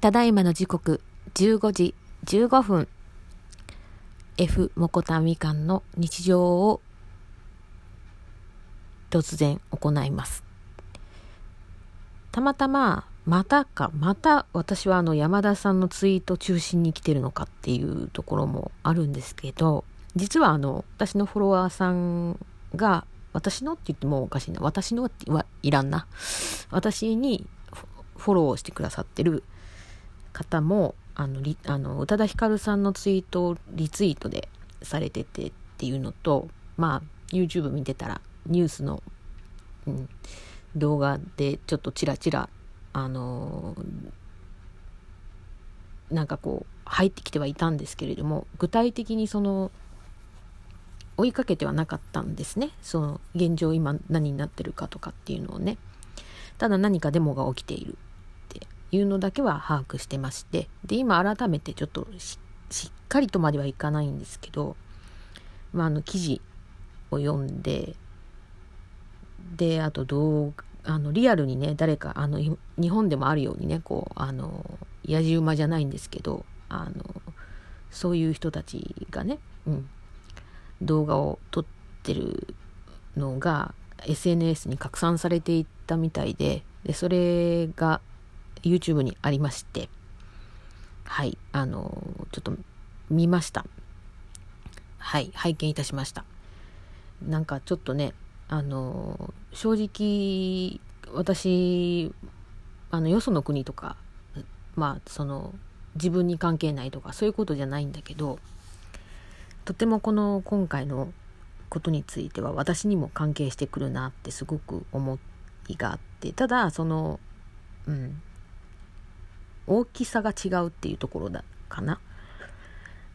ただいまの時刻15時15分。F モコタみかんの日常を突然行います。たまたままたかまた私はあの山田さんのツイート中心に来てるのかっていうところもあるんですけど実はあの私のフォロワーさんが私のって言ってもおかしいな私のってはいらんな。私にフォローしてくださってる方もあのあの宇多田ヒカルさんのツイートをリツイートでされててっていうのとまあ YouTube 見てたらニュースの、うん、動画でちょっとチラチラあのー、なんかこう入ってきてはいたんですけれども具体的にその追いかけてはなかったんですね。その現状今何になってるかとかっていうのをね。ただ何かデモが起きている。いうのだけは把握してまして、で、今改めてちょっとしっかりとまではいかないんですけど、まあ、あの、記事を読んで、で、あと動画、あの、リアルにね、誰か、あの、日本でもあるようにね、こう、あの、やじ馬じゃないんですけど、あの、そういう人たちがね、うん、動画を撮ってるのが SNS に拡散されていったみたいで、で、それが YouTube にありまして、はい、あの、ちょっと見ました。はい、拝見いたしました。なんかちょっとね、あの、正直、私、あの、よその国とか、まあ、その、自分に関係ないとか、そういうことじゃないんだけど、とてもこの今回のことについては私にも関係してくるなってすごく思いがあってただそのうん大きさが違うっていうところだかな。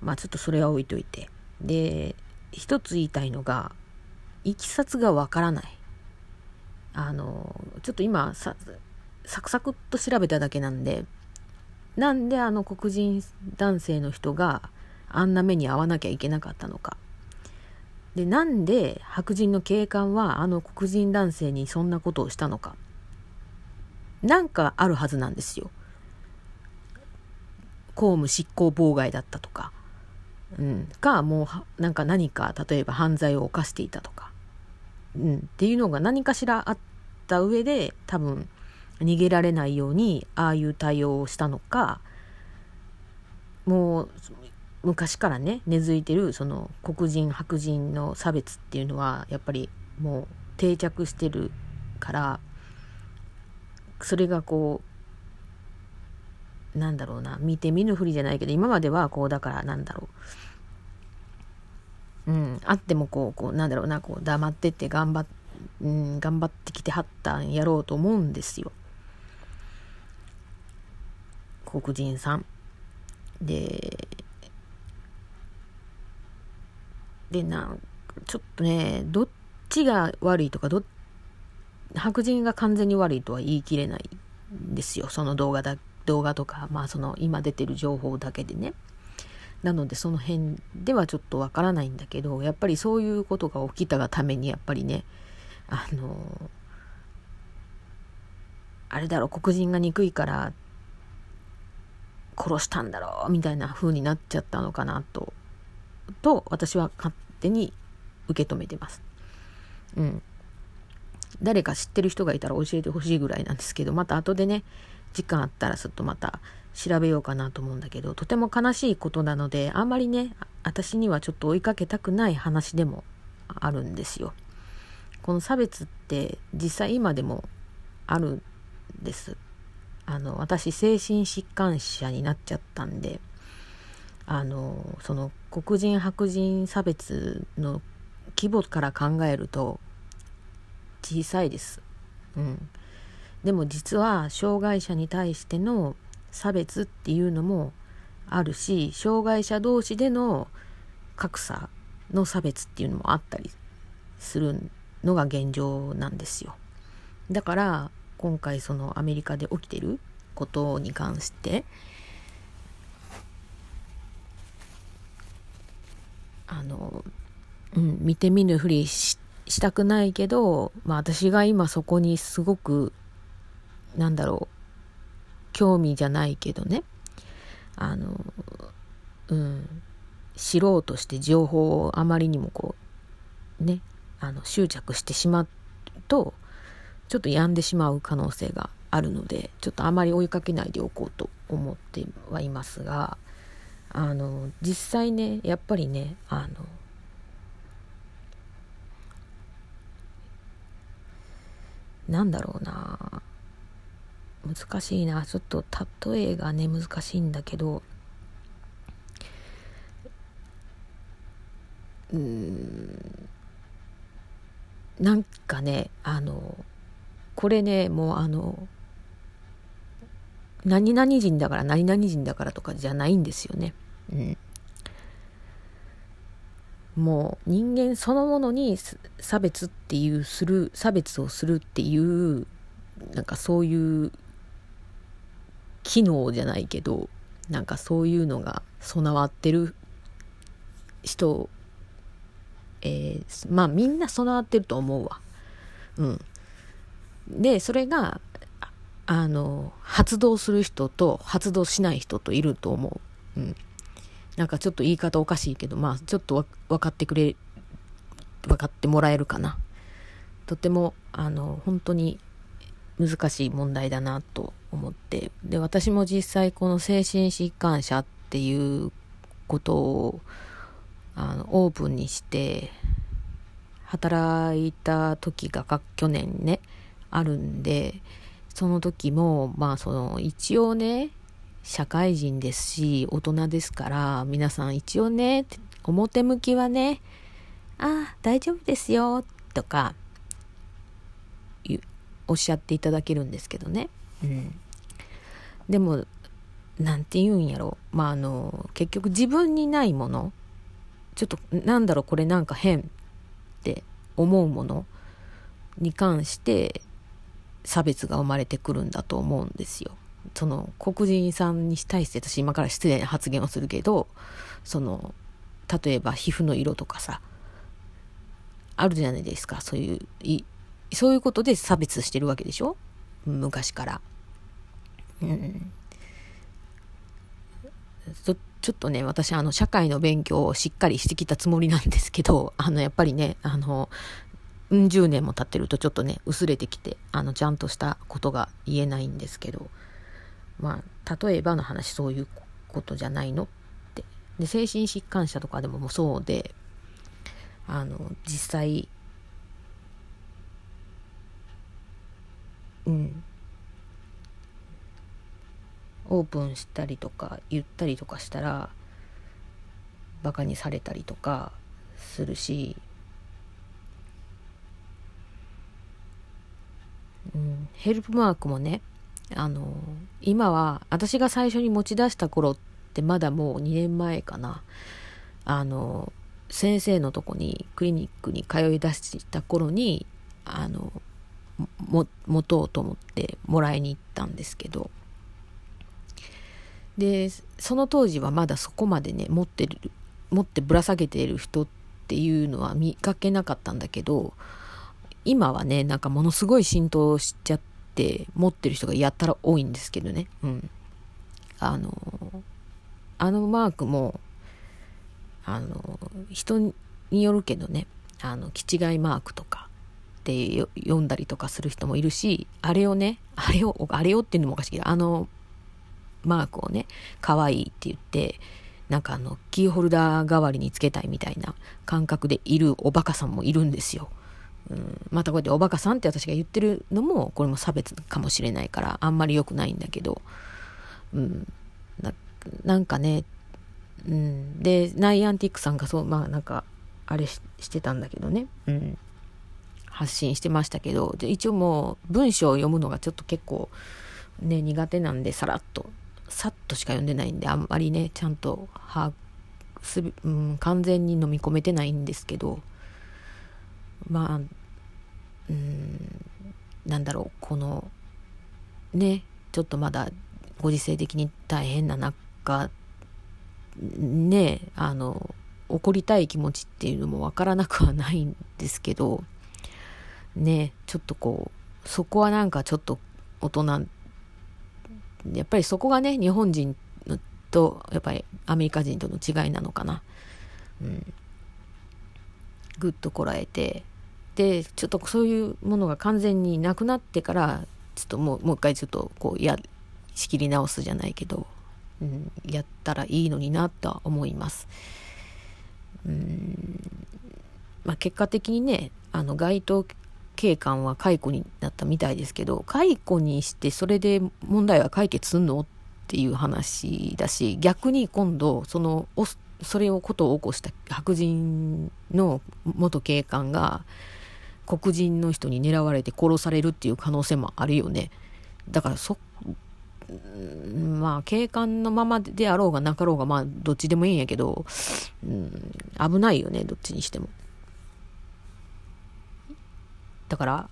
まあちょっとそれは置いといて。で、一つ言いたいのが、いきさつがわからない。あの、ちょっと今、サクサクっと調べただけなんで、なんであの黒人男性の人があんな目に遭わなきゃいけなかったのか。で、なんで白人の警官はあの黒人男性にそんなことをしたのか。なんかあるはずなんですよ。公務執行妨害だったとか、うん、か、もう、なんか何か、例えば犯罪を犯していたとか、うん、っていうのが何かしらあった上で、多分、逃げられないように、ああいう対応をしたのか、もう、昔からね、根付いてる、その、黒人、白人の差別っていうのは、やっぱり、もう、定着してるから、それがこう、なんだろうな、見て見ぬふりじゃないけど、今まではこう、だからなんだろう。うん、あってもこう、こう、なんだろうな、こう、黙ってって頑張っ、うん、頑張ってきてはったんやろうと思うんですよ。黒人さん。で、で、な、ちょっとね、どっちが悪いとか、ど白人が完全に悪いとは言い切れないんですよ、その動画だ動画とか、まあその今出てる情報だけでね。なのでその辺ではちょっとわからないんだけど、やっぱりそういうことが起きたがために、やっぱりね、あの、あれだろ、黒人が憎いから殺したんだろう、みたいな風になっちゃったのかなと、と私は勝手に受け止めてます。うん。誰か知ってる人がいたら教えてほしいぐらいなんですけど、また後でね、時間あったらちょっとまた調べようかなと思うんだけど、とても悲しいことなので、あんまりね、私にはちょっと追いかけたくない話でもあるんですよ。この差別って実際今でもあるんです。あの、私精神疾患者になっちゃったんで、あの、その黒人白人差別の規模から考えると小さいです。うん。でも実は障害者に対しての差別っていうのもあるし障害者同士での格差の差別っていうのもあったりするのが現状なんですよ。だから今回そのアメリカで起きてることに関してあの、うん、見て見ぬふりしたくないけど、まあ私が今そこにすごくなんだろう。興味じゃないけどね。あのうん。知ろうとして情報をあまりにもこうね。あの執着してしまうとちょっと病んでしまう可能性があるのでちょっとあまり追いかけないでおこうと思ってはいますがあの実際ねやっぱりねあのなんだろうな。難しいな。ちょっと例えがね難しいんだけど。うん。なんかねあのこれねもうあの何々人だから何々人だからとかじゃないんですよね。うん、もう人間そのものに差別っていうする差別をするっていうなんかそういう機能じゃないけどなんかそういうのが備わってる人えー、まあみんな備わってると思うわ。うん。でそれがあの発動する人と発動しない人といると思う。うん。なんかちょっと言い方おかしいけど、まあちょっと分かってくれ、分かってもらえるかな。とても、あの、本当に難しい問題だなと思って。で、私も実際この精神疾患者っていうことを、あの、オープンにして、働いた時が去年ね、あるんで、その時も、まあその、一応ね、社会人ですし、大人ですから、皆さん一応ね、表向きはね、ああ、大丈夫ですよ、とか、おっしゃっていただけるんですけどね。うん。でも、なんて言うんやろ。まあ、あの、結局自分にないもの、ちょっと、なんだろう、これなんか変って思うものに関して、差別が生まれてくるんだと思うんですよ。その黒人さんに対して私今から失礼な発言をするけどその例えば皮膚の色とかさあるじゃないですかそういういそういうことで差別してるわけでしょ昔から。うんちちょっとね、私、あの、社会の勉強をしっかりしてきたつもりなんですけど、あの、やっぱりね、あの、うん十年も経ってるとちょっとね、薄れてきて、あの、ちゃんとしたことが言えないんですけど、まあ、例えばの話、そういうことじゃないのって。で、精神疾患者とかでももそうで、あの、実際、うん、オープンしたりとか言ったりとかしたらバカにされたりとかするし、うん、ヘルプマークもねあの今は私が最初に持ち出した頃ってまだもう2年前かな。あの先生のとこにクリニックに通い出した頃にあのも持とうと思ってもらいに行ったんですけどでその当時はまだそこまでね持ってる持ってぶら下げている人っていうのは見かけなかったんだけど今はねなんかものすごい浸透しちゃって持ってる人がやったら多いんですけどね。うん。あの、あのマークも、あの、人によるけどね、あの、気違いマークとかって読んだりとかする人もいるし、あれをね、あれを、あれをっていうのもおかしいけど、あのマークをね、可愛いって言って、なんかあの、キーホルダー代わりにつけたいみたいな感覚でいるおバカさんもいるんですよ。うん、またこうやっておバカさんって私が言ってるのもこれも差別かもしれないからあんまり良くないんだけど、うん、ななんかね、うん、でナイアンティックさんがそうまあなんかあれしてたんだけどね、うん、発信してましたけど。で一応もう文章を読むのがちょっと結構ね苦手なんでさらっと。さっとしか読んでないんであんまりねちゃんと把す、うん、完全に飲み込めてないんですけどまあうんなんだろうこのねちょっとまだご時世的に大変な中ねあの怒りたい気持ちっていうのもわからなくはないんですけどねちょっとこうそこはなんかちょっと大人やっぱりそこがね日本人とやっぱりアメリカ人との違いなのかな。うん、ぐっとこらえてでちょっとそういうものが完全になくなってからちょっともうもう一回ちょっとこうや仕切り直すじゃないけど、うん、やったらいいのになとは思います。うんまあ、結果的にねあの街頭警官は解雇になったみたいですけど解雇にしてそれで問題は解決すんのっていう話だし逆に今度そのそれをことを起こした白人の元警官が黒人の人に狙われて殺されるっていう可能性もあるよね。だからそまあ警官のままであろうがなかろうがまあどっちでもいいんやけど、うん、危ないよねどっちにしても。だから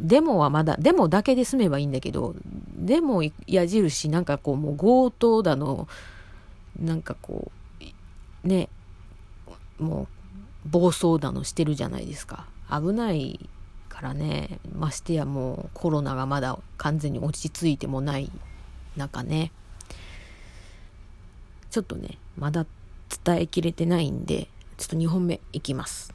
デモはまだデモだけで済めばいいんだけどデモ矢印なんかこうもう強盗だのなんかこうねもう暴走だのしてるじゃないですか。危ないからね。ましてやもうコロナがまだ完全に落ち着いてもない中ね。ちょっとねまだ伝えきれてないんでちょっと2本目いきます。